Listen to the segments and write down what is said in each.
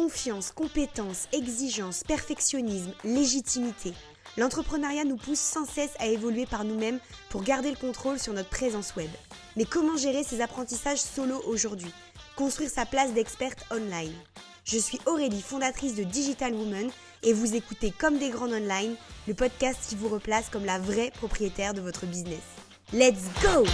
Confiance, compétence, exigence, perfectionnisme, légitimité. L'entrepreneuriat nous pousse sans cesse à évoluer par nous-mêmes pour garder le contrôle sur notre présence web. Mais comment gérer ces apprentissages solo aujourd'hui? Construire sa place d'experte online. Je suis Aurélie, fondatrice de Digital Woman, et vous écoutez Comme des grandes online, le podcast qui vous replace comme la vraie propriétaire de votre business. Let's go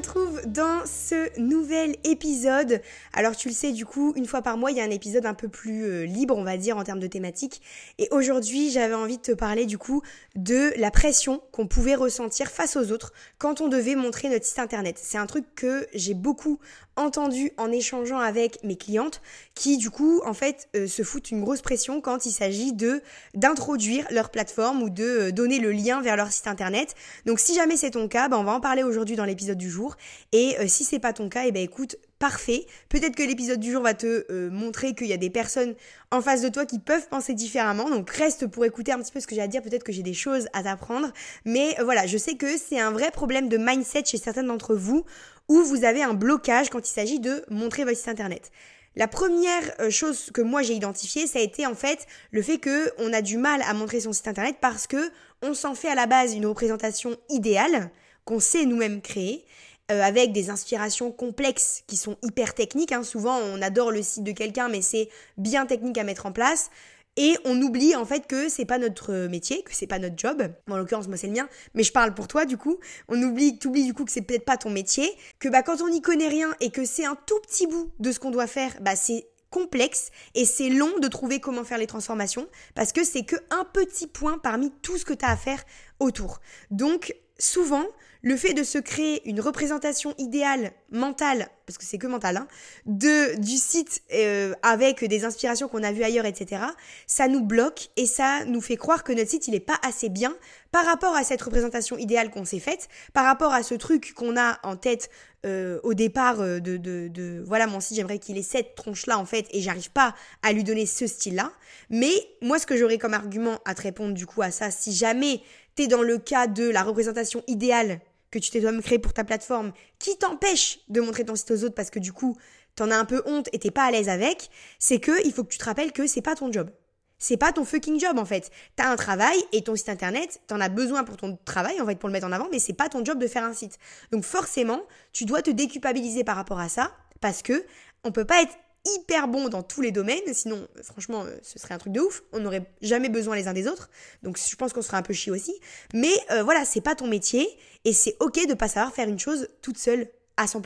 retrouve dans ce nouvel épisode. Alors tu le sais du coup, une fois par mois, il y a un épisode un peu plus euh, libre, on va dire, en termes de thématique. Et aujourd'hui, j'avais envie de te parler du coup de la pression qu'on pouvait ressentir face aux autres quand on devait montrer notre site internet. C'est un truc que j'ai beaucoup entendu en échangeant avec mes clientes qui du coup en fait euh, se foutent une grosse pression quand il s'agit de d'introduire leur plateforme ou de euh, donner le lien vers leur site internet. Donc si jamais c'est ton cas, ben, on va en parler aujourd'hui dans l'épisode du jour et euh, si c'est pas ton cas, et eh ben écoute, parfait. Peut-être que l'épisode du jour va te montrer qu'il y a des personnes en face de toi qui peuvent penser différemment. Donc reste pour écouter un petit peu ce que j'ai à dire. Peut-être que j'ai des choses à t'apprendre. Mais voilà, je sais que c'est un vrai problème de mindset chez certaines d'entre vous où vous avez un blocage quand il s'agit de montrer votre site internet. La première euh, chose que moi j'ai identifiée, ça a été en fait le fait que on a du mal à montrer son site internet parce que on s'en fait à la base une représentation idéale qu'on sait nous-mêmes créer. Euh, avec des inspirations complexes qui sont hyper techniques. Hein. Souvent, on adore le site de quelqu'un, mais c'est bien technique à mettre en place. Et on oublie en fait que c'est pas notre métier, que c'est pas notre job. en l'occurrence, moi c'est le mien, mais je parle pour toi du coup. On oublie, t'oublies du coup que c'est peut-être pas ton métier, que bah quand on n'y connaît rien et que c'est un tout petit bout de ce qu'on doit faire, bah c'est complexe et c'est long de trouver comment faire les transformations parce que c'est que un petit point parmi tout ce que tu as à faire autour. Donc souvent, le fait de se créer une représentation idéale mentale, parce que c'est que mental, hein, de, du site euh, avec des inspirations qu'on a vues ailleurs, etc., ça nous bloque et ça nous fait croire que notre site, il n'est pas assez bien par rapport à cette représentation idéale qu'on s'est faite, par rapport à ce truc qu'on a en tête euh, au départ euh, de, de, de, voilà, mon site, j'aimerais qu'il ait cette tronche-là, en fait, et j'arrive pas à lui donner ce style-là. Mais moi, ce que j'aurais comme argument à te répondre, du coup, à ça, si jamais t'es dans le cas de la représentation idéale que tu t'es toi-même créé pour ta plateforme qui t'empêche de montrer ton site aux autres parce que du coup, t'en as un peu honte et t'es pas à l'aise avec, c'est que il faut que tu te rappelles que c'est pas ton job. C'est pas ton fucking job en fait. T'as un travail et ton site internet, t'en as besoin pour ton travail en fait pour le mettre en avant, mais c'est pas ton job de faire un site. Donc forcément, tu dois te déculpabiliser par rapport à ça parce que on peut pas être hyper bon dans tous les domaines, sinon euh, franchement euh, ce serait un truc de ouf, on n'aurait jamais besoin les uns des autres, donc je pense qu'on serait un peu chier aussi, mais euh, voilà, c'est pas ton métier, et c'est ok de pas savoir faire une chose toute seule à 100%.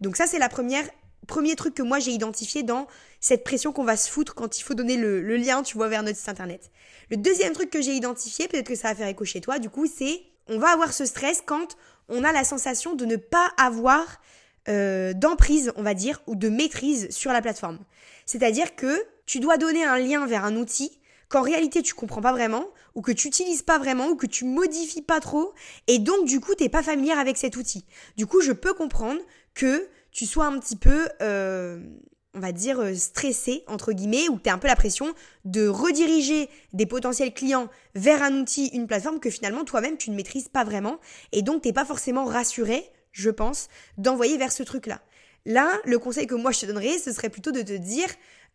Donc ça c'est la première premier truc que moi j'ai identifié dans cette pression qu'on va se foutre quand il faut donner le, le, lien, tu vois, vers notre site internet. Le deuxième truc que j'ai identifié, peut-être que ça va faire écho chez toi, du coup, c'est on va avoir ce stress quand on a la sensation de ne pas avoir euh, d'emprise, on va dire, ou de maîtrise sur la plateforme. C'est-à-dire que tu dois donner un lien vers un outil qu'en réalité tu comprends pas vraiment, ou que tu utilises pas vraiment, ou que tu modifies pas trop, et donc du coup t'es pas familière avec cet outil. Du coup, je peux comprendre que tu sois un petit peu, euh, on va dire, euh, stressé, entre guillemets, ou que tu un peu la pression de rediriger des potentiels clients vers un outil, une plateforme que finalement toi-même tu ne maîtrises pas vraiment, et donc t'es pas forcément rassuré je pense, d'envoyer vers ce truc-là. Là, le conseil que moi je te donnerais, ce serait plutôt de te dire,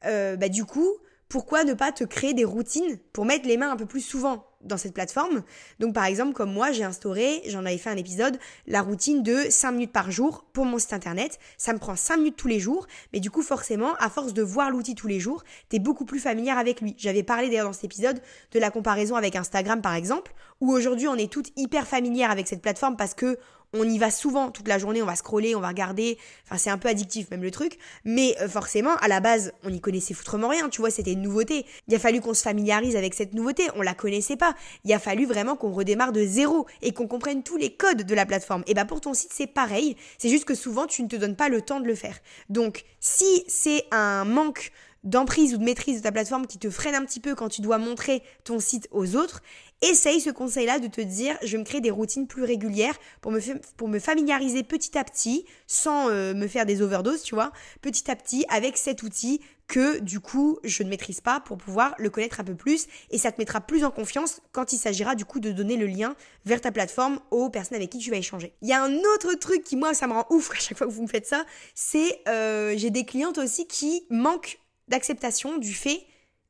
euh, bah du coup, pourquoi ne pas te créer des routines pour mettre les mains un peu plus souvent dans cette plateforme? Donc par exemple, comme moi, j'ai instauré, j'en avais fait un épisode, la routine de 5 minutes par jour pour mon site internet. Ça me prend 5 minutes tous les jours, mais du coup forcément, à force de voir l'outil tous les jours, t'es beaucoup plus familière avec lui. J'avais parlé d'ailleurs dans cet épisode de la comparaison avec Instagram par exemple, où aujourd'hui on est toutes hyper familières avec cette plateforme parce que on y va souvent toute la journée, on va scroller, on va regarder, enfin c'est un peu addictif même le truc, mais euh, forcément à la base on n'y connaissait foutrement rien, tu vois, c'était une nouveauté. Il a fallu qu'on se familiarise avec cette nouveauté, on la connaissait pas. Il a fallu vraiment qu'on redémarre de zéro et qu'on comprenne tous les codes de la plateforme. Et bah pour ton site c'est pareil, c'est juste que souvent tu ne te donnes pas le temps de le faire. Donc si c'est un manque d'emprise ou de maîtrise de ta plateforme qui te freine un petit peu quand tu dois montrer ton site aux autres, essaye ce conseil-là de te dire, je vais me créer des routines plus régulières pour me, pour me familiariser petit à petit, sans euh, me faire des overdoses, tu vois, petit à petit avec cet outil que du coup je ne maîtrise pas pour pouvoir le connaître un peu plus et ça te mettra plus en confiance quand il s'agira du coup de donner le lien vers ta plateforme aux personnes avec qui tu vas échanger. Il y a un autre truc qui moi ça me rend ouf à chaque fois que vous me faites ça, c'est euh, j'ai des clientes aussi qui manquent d'acceptation du fait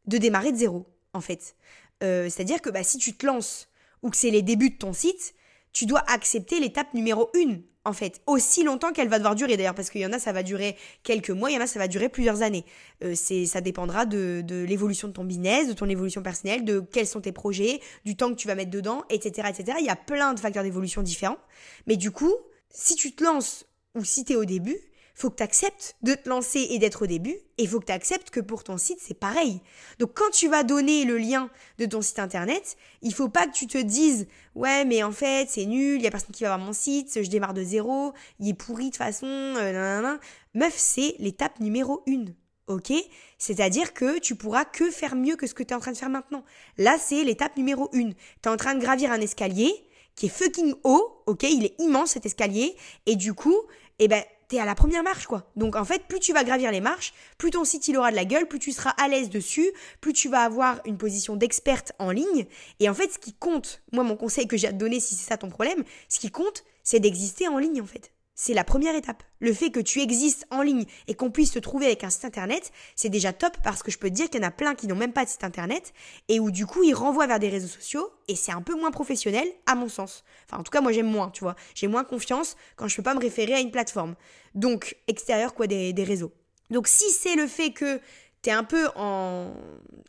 de démarrer de zéro en fait. Euh, c'est-à-dire que bah, si tu te lances ou que c'est les débuts de ton site, tu dois accepter l'étape numéro une en fait, aussi longtemps qu'elle va devoir durer d'ailleurs, parce qu'il y en a ça va durer quelques mois, il y en a ça va durer plusieurs années. Euh, ça dépendra de, de l'évolution de ton business, de ton évolution personnelle, de quels sont tes projets, du temps que tu vas mettre dedans, etc., etc. Il y a plein de facteurs d'évolution différents, mais du coup, si tu te lances ou si tu es au début, faut que tu acceptes de te lancer et d'être au début, et faut que tu acceptes que pour ton site, c'est pareil. Donc quand tu vas donner le lien de ton site internet, il faut pas que tu te dises "Ouais, mais en fait, c'est nul, il y a personne qui va voir mon site, je démarre de zéro, il est pourri de toute façon." Euh, Meuf, c'est l'étape numéro une. Ok? C'est-à-dire que tu pourras que faire mieux que ce que tu es en train de faire maintenant. Là, c'est l'étape numéro une. Tu es en train de gravir un escalier qui est fucking haut, ok? Il est immense cet escalier. Et du coup, eh ben, t'es à la première marche, quoi. Donc en fait, plus tu vas gravir les marches, plus ton site il aura de la gueule, plus tu seras à l'aise dessus, plus tu vas avoir une position d'experte en ligne. Et en fait, ce qui compte, moi mon conseil que j'ai à te donner si c'est ça ton problème, ce qui compte, c'est d'exister en ligne en fait. C'est la première étape. Le fait que tu existes en ligne et qu'on puisse te trouver avec un site internet, c'est déjà top parce que je peux te dire qu'il y en a plein qui n'ont même pas de site internet et où du coup ils renvoient vers des réseaux sociaux et c'est un peu moins professionnel à mon sens. Enfin en tout cas moi j'aime moins, tu vois. J'ai moins confiance quand je peux pas me référer à une plateforme. Donc extérieur quoi des, des réseaux. Donc si c'est le fait que t'es un peu en,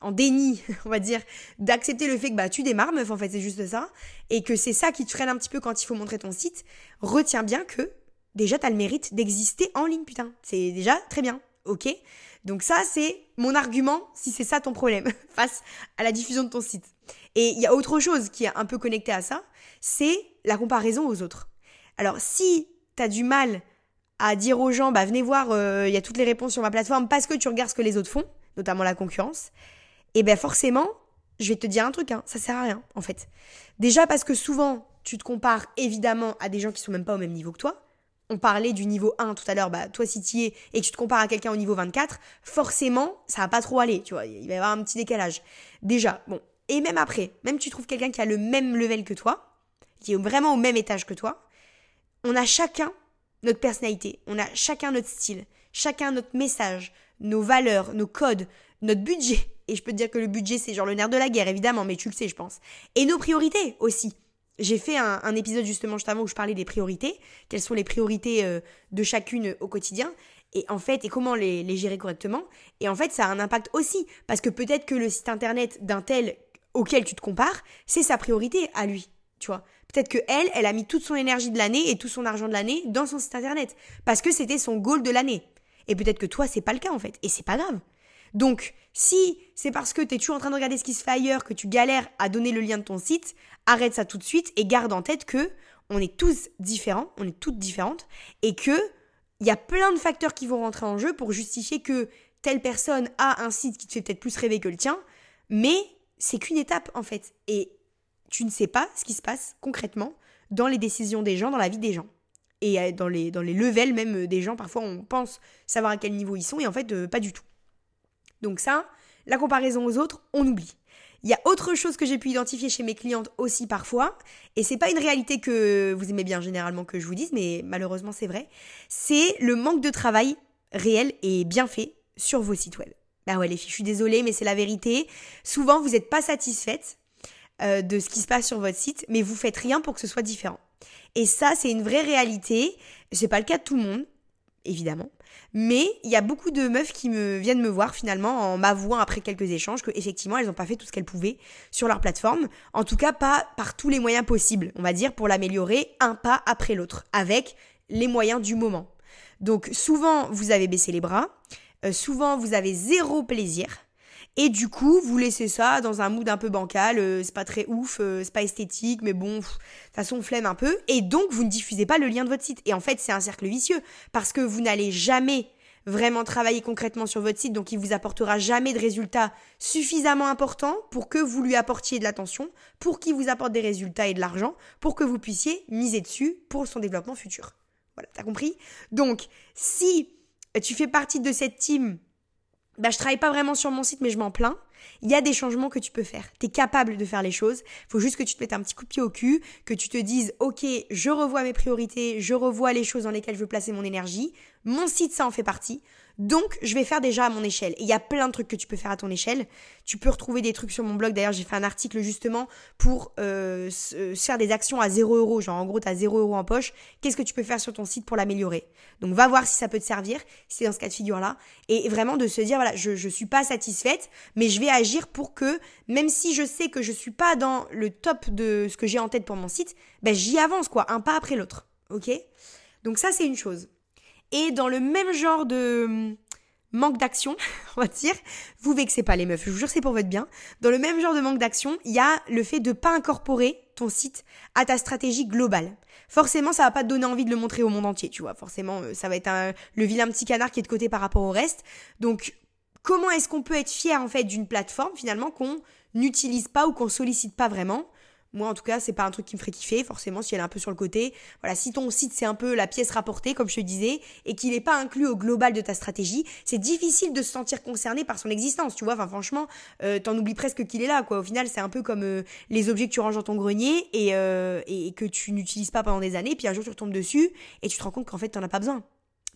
en déni, on va dire, d'accepter le fait que bah tu démarres, meuf, en fait, c'est juste ça, et que c'est ça qui te freine un petit peu quand il faut montrer ton site, retiens bien que déjà t'as le mérite d'exister en ligne, putain. C'est déjà très bien, ok Donc ça, c'est mon argument si c'est ça ton problème face à la diffusion de ton site. Et il y a autre chose qui est un peu connecté à ça, c'est la comparaison aux autres. Alors si t'as du mal à dire aux gens, bah venez voir, euh, il y a toutes les réponses sur ma plateforme parce que tu regardes ce que les autres font, notamment la concurrence, et ben forcément, je vais te dire un truc, hein, ça sert à rien en fait. Déjà parce que souvent, tu te compares évidemment à des gens qui sont même pas au même niveau que toi on parlait du niveau 1 tout à l'heure, bah toi si tu y es et que tu te compares à quelqu'un au niveau 24, forcément, ça va pas trop aller, tu vois, il va y avoir un petit décalage. Déjà, bon, et même après, même tu trouves quelqu'un qui a le même level que toi, qui est vraiment au même étage que toi, on a chacun notre personnalité, on a chacun notre style, chacun notre message, nos valeurs, nos codes, notre budget. Et je peux te dire que le budget, c'est genre le nerf de la guerre, évidemment, mais tu le sais, je pense. Et nos priorités aussi. J'ai fait un, épisode justement juste avant où je parlais des priorités, quelles sont les priorités euh, de chacune au quotidien, et en fait, et comment les, les, gérer correctement. Et en fait, ça a un impact aussi, parce que peut-être que le site internet d'un tel auquel tu te compares, c'est sa priorité à lui, tu vois. Peut-être que elle, elle a mis toute son énergie de l'année et tout son argent de l'année dans son site internet, parce que c'était son goal de l'année. Et peut-être que toi, c'est pas le cas en fait, et c'est pas grave. Donc, si c'est parce que tu toujours en train de regarder ce qui se fait ailleurs que tu galères à donner le lien de ton site, arrête ça tout de suite et garde en tête que on est tous différents, on est toutes différentes et que il y a plein de facteurs qui vont rentrer en jeu pour justifier que telle personne a un site qui te fait peut-être plus rêver que le tien, mais c'est qu'une étape en fait et tu ne sais pas ce qui se passe concrètement dans les décisions des gens, dans la vie des gens. Et euh, dans les, levels même des gens, parfois on pense savoir à quel niveau ils sont et en fait euh, pas du tout. Donc ça, la comparaison aux autres, on oublie. Il y a autre chose que j'ai pu identifier chez mes clientes aussi parfois, et c'est pas une réalité que vous aimez bien généralement que je vous dise, mais malheureusement c'est vrai, c'est le manque de travail réel et bien fait sur vos sites web. Bah ouais les filles, je suis désolée, mais c'est la vérité. Souvent vous n'êtes pas satisfaite euh, de ce qui se passe sur votre site, mais vous faites rien pour que ce soit différent. Et ça, c'est une vraie réalité. C'est pas le cas de tout le monde, évidemment. Mais il y a beaucoup de meufs qui me viennent me voir finalement en m'avouant après quelques échanges que effectivement elles n'ont pas fait tout ce qu'elles pouvaient sur leur plateforme. En tout cas, pas par tous les moyens possibles, on va dire, pour l'améliorer un pas après l'autre, avec les moyens du moment. Donc souvent vous avez baissé les bras, euh, souvent vous avez zéro plaisir. Et du coup, vous laissez ça dans un mood un peu bancal, euh, c'est pas très ouf, euh, c'est pas esthétique, mais bon, de toute flemme un peu. Et donc, vous ne diffusez pas le lien de votre site. Et en fait, c'est un cercle vicieux, parce que vous n'allez jamais vraiment travailler concrètement sur votre site, donc il vous apportera jamais de résultats suffisamment importants pour que vous lui apportiez de l'attention, pour qu'il vous apporte des résultats et de l'argent, pour que vous puissiez miser dessus pour son développement futur. Voilà, t'as compris? Donc, si tu fais partie de cette team, bah je travaille pas vraiment sur mon site mais je m'en plains, il y a des changements que tu peux faire. Tu es capable de faire les choses. Faut juste que tu te mettes un petit coup de pied au cul, que tu te dises, OK, je revois mes priorités, je revois les choses dans lesquelles je veux placer mon énergie. Mon site, ça en fait partie. Donc, je vais faire déjà à mon échelle. Et il y a plein de trucs que tu peux faire à ton échelle. Tu peux retrouver des trucs sur mon blog. D'ailleurs, j'ai fait un article justement pour euh, euh faire des actions à 0 euros. Genre, en gros, tu as 0 euros en poche. Qu'est-ce que tu peux faire sur ton site pour l'améliorer? Donc, va voir si ça peut te servir, si c'est dans ce cas de figure-là. Et vraiment de se dire, voilà, je ne suis pas satisfaite, mais je vais agir pour que, même si je sais que je suis pas dans le top de ce que j'ai en tête pour mon site, ben, j'y avance, quoi, un pas après l'autre. Ok? Donc, ça, c'est une chose. Et dans le même genre de hum, manque d'action, on va dire, vous vexez pas les meufs, je vous jure c'est pour votre bien. Dans le même genre de manque d'action, il y a le fait de pas incorporer ton site à ta stratégie globale. Forcément, ça va pas te donner envie de le montrer au monde entier, tu vois. Forcément, euh, ça va être le vilain petit canard qui est de côté par rapport au reste. Donc, comment est-ce qu'on peut être fier en fait d'une plateforme finalement qu'on n'utilise pas ou qu'on sollicite pas vraiment moi, en tout cas, c'est pas un truc qui me ferait kiffer, forcément, si elle est un peu sur le côté. Voilà, si ton site, c'est un peu la pièce rapportée, comme je te disais, et qu'il n'est pas inclus au global de ta stratégie, c'est difficile de se sentir concerné par son existence, tu vois. Enfin, franchement, euh, t'en oublies presque qu'il est là, quoi. Au final, c'est un peu comme euh, les objets que tu ranges dans ton grenier et, euh, et que tu n'utilises pas pendant des années, puis un jour, tu retombes dessus et tu te rends compte qu'en fait, t'en as pas besoin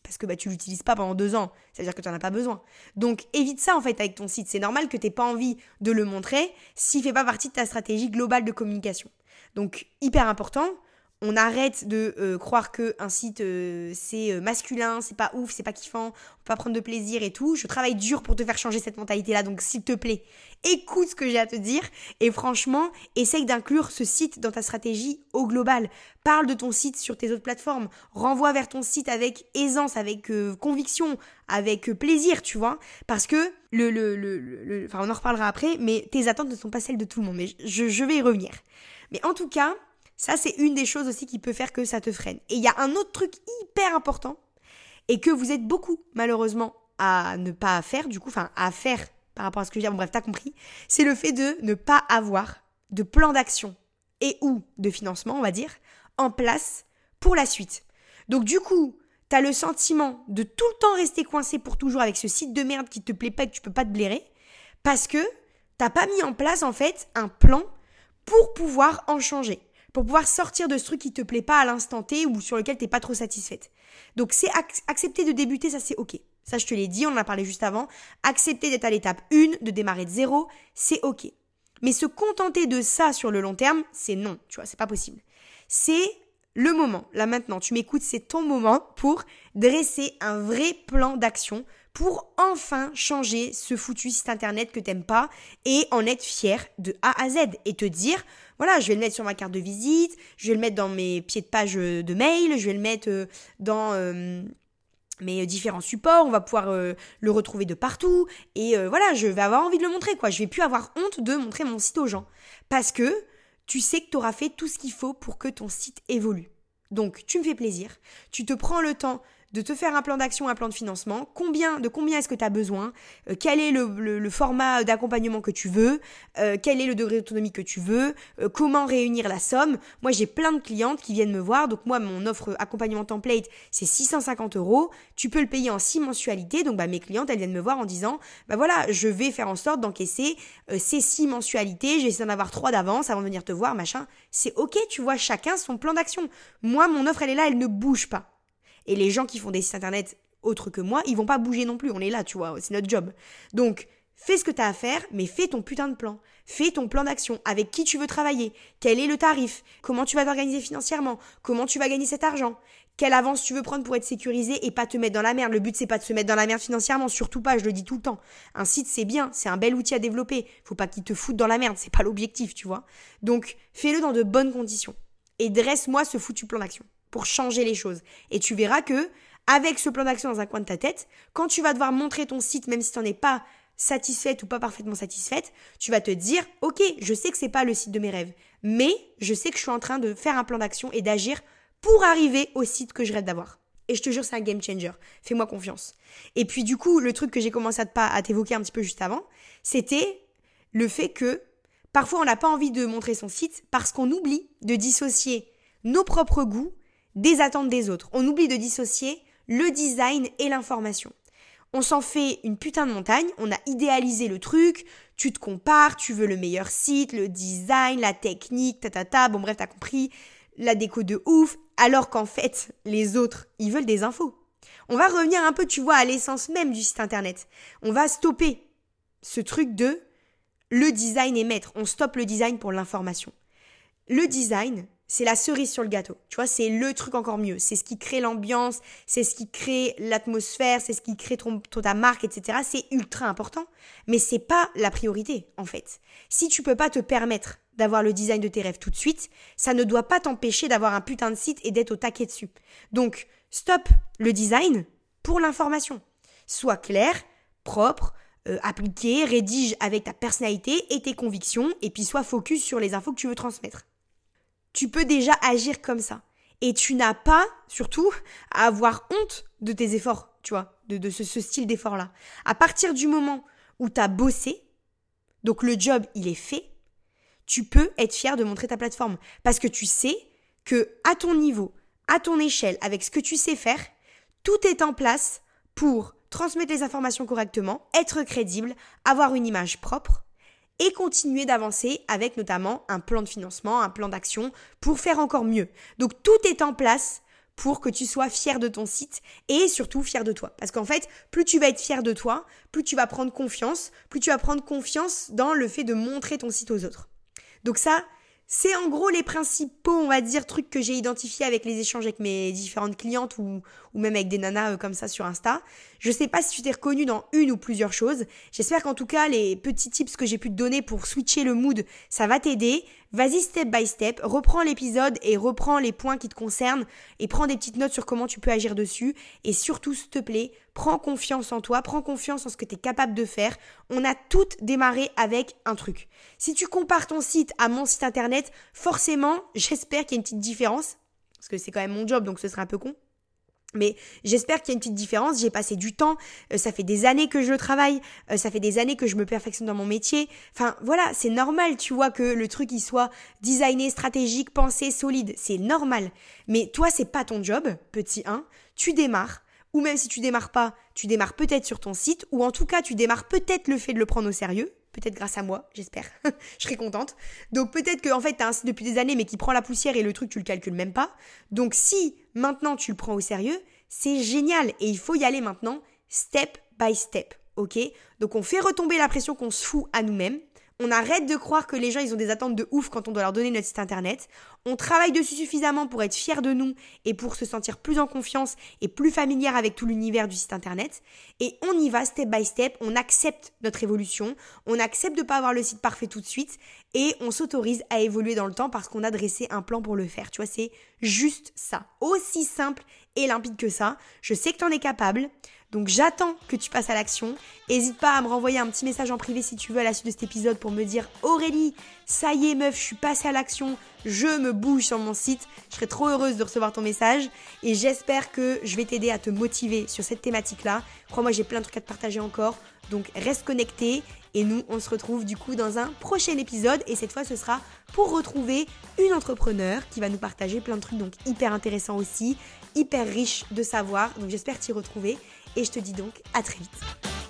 parce que bah, tu l'utilises pas pendant deux ans. C'est-à-dire que tu n'en as pas besoin. Donc évite ça en fait avec ton site. C'est normal que tu n'aies pas envie de le montrer s'il fait pas partie de ta stratégie globale de communication. Donc hyper important, on arrête de euh, croire que un site euh, c'est euh, masculin, c'est pas ouf, c'est pas kiffant, on peut pas prendre de plaisir et tout. Je travaille dur pour te faire changer cette mentalité là, donc s'il te plaît, écoute ce que j'ai à te dire et franchement, essaye d'inclure ce site dans ta stratégie au global. Parle de ton site sur tes autres plateformes, renvoie vers ton site avec aisance, avec conviction, avec plaisir, tu vois, parce que le, le, le, enfin on en reparlera après, mais tes attentes ne sont pas celles de tout le monde, mais je, je vais y revenir. Mais en tout cas, ça, c'est une des choses aussi qui peut faire que ça te freine. Et il y a un autre truc hyper important et que vous êtes beaucoup, malheureusement, à ne pas faire, du coup, enfin, à faire par rapport à ce que je dis. Bon, bref, t'as compris. C'est le fait de ne pas avoir de plan d'action et ou de financement, on va dire, en place pour la suite. Donc, du coup, t'as le sentiment de tout le temps rester coincé pour toujours avec ce site de merde qui te plaît pas et que tu peux pas te blairer parce que t'as pas mis en place, en fait, un plan pour pouvoir en changer pour pouvoir sortir de ce truc qui te plaît pas à l'instant T ou sur lequel t'es pas trop satisfaite. Donc c'est accepter de débuter, ça c'est ok. Ça je te l'ai dit, on en a parlé juste avant. Accepter d'être à l'étape 1, de démarrer de zéro, c'est ok. Mais se contenter de ça sur le long terme, c'est non, tu vois, c'est pas possible. C'est le moment, là maintenant, tu m'écoutes, c'est ton moment pour dresser un vrai plan d'action pour enfin changer ce foutu site internet que t'aimes pas et en être fier de A à Z et te dire voilà, je vais le mettre sur ma carte de visite, je vais le mettre dans mes pieds de page euh, de mail, je vais le mettre euh, dans euh, mes différents supports, on va pouvoir le retrouver de partout et voilà, je vais avoir envie de le montrer quoi, je vais plus avoir honte de montrer mon site aux gens parce que tu sais que tu auras fait tout ce qu'il faut pour que ton site évolue. Donc, tu me fais plaisir, tu te prends le temps de te faire un plan d'action, un plan de financement, combien, de combien est-ce que tu as besoin, euh, quel est le, format d'accompagnement que tu veux, euh, quel est le degré d'autonomie que tu veux, euh, comment réunir la somme. Moi, j'ai plein de clientes qui viennent me voir, donc moi, mon offre accompagnement template, c'est 650 euros. Tu peux le payer en 6 mensualités, donc bah, mes clientes, elles viennent me voir en disant, bah voilà, je vais faire en sorte d'encaisser ces 6 mensualités, j'essaie d'en avoir 3 d'avance avant de venir te voir, machin. C'est ok, tu vois, chacun son plan d'action. Moi, mon offre, elle est là, elle ne bouge pas. Et les gens qui font des sites internet autres que moi, ils vont pas bouger non plus. On est là, tu vois, c'est notre job. Donc, fais ce que tu as à faire, mais fais ton putain de plan. Fais ton plan d'action. Avec qui tu veux travailler? Quel est le tarif? Comment tu vas t'organiser financièrement? Comment tu vas gagner cet argent? Quelle avance tu veux prendre pour être sécurisé et pas te mettre dans la merde? Le but, c'est pas de se mettre dans la merde financièrement, surtout pas, je le dis tout le temps. Un site, c'est bien, c'est un bel outil à développer. Faut pas qu'il te foute dans la merde, c'est pas l'objectif, tu vois. Donc, fais-le dans de bonnes conditions. Et dresse-moi ce foutu plan d'action pour changer les choses. Et tu verras que, avec ce plan d'action dans un coin de ta tête, quand tu vas devoir montrer ton site, même si tu n'en es pas satisfaite ou pas parfaitement satisfaite, tu vas te dire, ok, je sais que c'est pas le site de mes rêves, mais je sais que je suis en train de faire un plan d'action et d'agir pour arriver au site que je rêve d'avoir. Et je te jure, c'est un game changer. Fais-moi confiance. Et puis du coup, le truc que j'ai commencé à, à t'évoquer un petit peu juste avant, c'était le fait que parfois on n'a pas envie de montrer son site parce qu'on oublie de dissocier nos propres goûts des attentes des autres. On oublie de dissocier le design et l'information. On s'en fait une putain de montagne, on a idéalisé le truc, tu te compares, tu veux le meilleur site, le design, la technique, ta ta ta, bon bref, t'as compris, la déco de ouf, alors qu'en fait, les autres, ils veulent des infos. On va revenir un peu, tu vois, à l'essence même du site internet. On va stopper ce truc de le design est maître. On stoppe le design pour l'information. Le design, c'est la cerise sur le gâteau. Tu vois, c'est le truc encore mieux. C'est ce qui crée l'ambiance, c'est ce qui crée l'atmosphère, c'est ce qui crée ton, ta marque, etc. C'est ultra important. Mais c'est pas la priorité, en fait. Si tu peux pas te permettre d'avoir le design de tes rêves tout de suite, ça ne doit pas t'empêcher d'avoir un putain de site et d'être au taquet dessus. Donc, stop le design pour l'information. Sois clair, propre, euh, appliqué, rédige avec ta personnalité et tes convictions, et puis sois focus sur les infos que tu veux transmettre. Tu peux déjà agir comme ça. Et tu n'as pas, surtout, à avoir honte de tes efforts, tu vois, de, ce, style d'effort-là. À partir du moment où tu as bossé, donc le job, il est fait, tu peux être fier de montrer ta plateforme parce que tu sais que à ton niveau, à ton échelle, avec ce que tu sais faire, tout est en place pour transmettre les informations correctement, être crédible, avoir une image propre et continuer d'avancer avec notamment un plan de financement, un plan d'action pour faire encore mieux. Donc tout est en place pour que tu sois fier de ton site et surtout fier de toi. Parce qu'en fait, plus tu vas être fier de toi, plus tu vas prendre confiance, plus tu vas prendre confiance dans le fait de montrer ton site aux autres. Donc ça, c'est en gros les principaux, on va dire, trucs que j'ai identifiés avec les échanges avec mes différentes clientes ou, même avec des nanas euh, comme ça sur Insta. Je sais pas si tu t'es reconnu dans une ou plusieurs choses. J'espère qu'en tout cas, les petits tips que j'ai pu te donner pour switcher le mood, ça va t'aider. Vas-y step by step, reprends l'épisode et reprends les points qui te concernent et prends des petites notes sur comment tu peux agir dessus. Et surtout, s'il te plaît, prends confiance en toi, prends confiance en ce que tu es capable de faire. On a toutes démarré avec un truc. Si tu compares ton site à mon site internet, forcément, j'espère qu'il y a une petite différence. Parce que c'est quand même mon job, donc ce serait un peu con. Mais j'espère qu'il y a une petite différence. J'ai passé du temps. Euh, ça fait des années que je le travaille. Euh, ça fait des années que je me perfectionne dans mon métier. Enfin, voilà, c'est normal, tu vois, que le truc, il soit designé, stratégique, pensé, solide. C'est normal. Mais toi, c'est pas ton job, petit 1. Tu démarres. Ou même si tu démarres pas, tu démarres peut-être sur ton site. Ou en tout cas, tu démarres peut-être le fait de le prendre au sérieux. Peut-être grâce à moi, j'espère. je serais contente. Donc peut-être que en fait, t'as un site depuis des années, mais qui prend la poussière et le truc, tu le calcules même pas. Donc si maintenant tu le prends au sérieux, c'est génial et il faut y aller maintenant step by step. Ok? Donc on fait retomber la pression qu'on se fout à nous-mêmes. On arrête de croire que les gens ils ont des attentes de ouf quand on doit leur donner notre site internet. On travaille dessus suffisamment pour être fier de nous et pour se sentir plus en confiance et plus familière avec tout l'univers du site internet. Et on y va step by step, on accepte notre évolution, on accepte de pas avoir le site parfait tout de suite et on s'autorise à évoluer dans le temps parce qu'on a dressé un plan pour le faire. Tu vois, c'est juste ça. Aussi simple et limpide que ça. Je sais que tu en es capable. Donc j'attends que tu passes à l'action. N'hésite pas à me renvoyer un petit message en privé si tu veux à la suite de cet épisode pour me dire Aurélie, ça y est meuf, je suis passée à l'action, je me bouge sur mon site. Je serai trop heureuse de recevoir ton message et j'espère que je vais t'aider à te motiver sur cette thématique-là. Crois-moi, j'ai plein de trucs à te partager encore. Donc reste connecté et nous, on se retrouve du coup dans un prochain épisode et cette fois ce sera pour retrouver une entrepreneur qui va nous partager plein de trucs donc hyper intéressants aussi, hyper riches de savoir. Donc j'espère t'y retrouver et je te dis donc à très vite.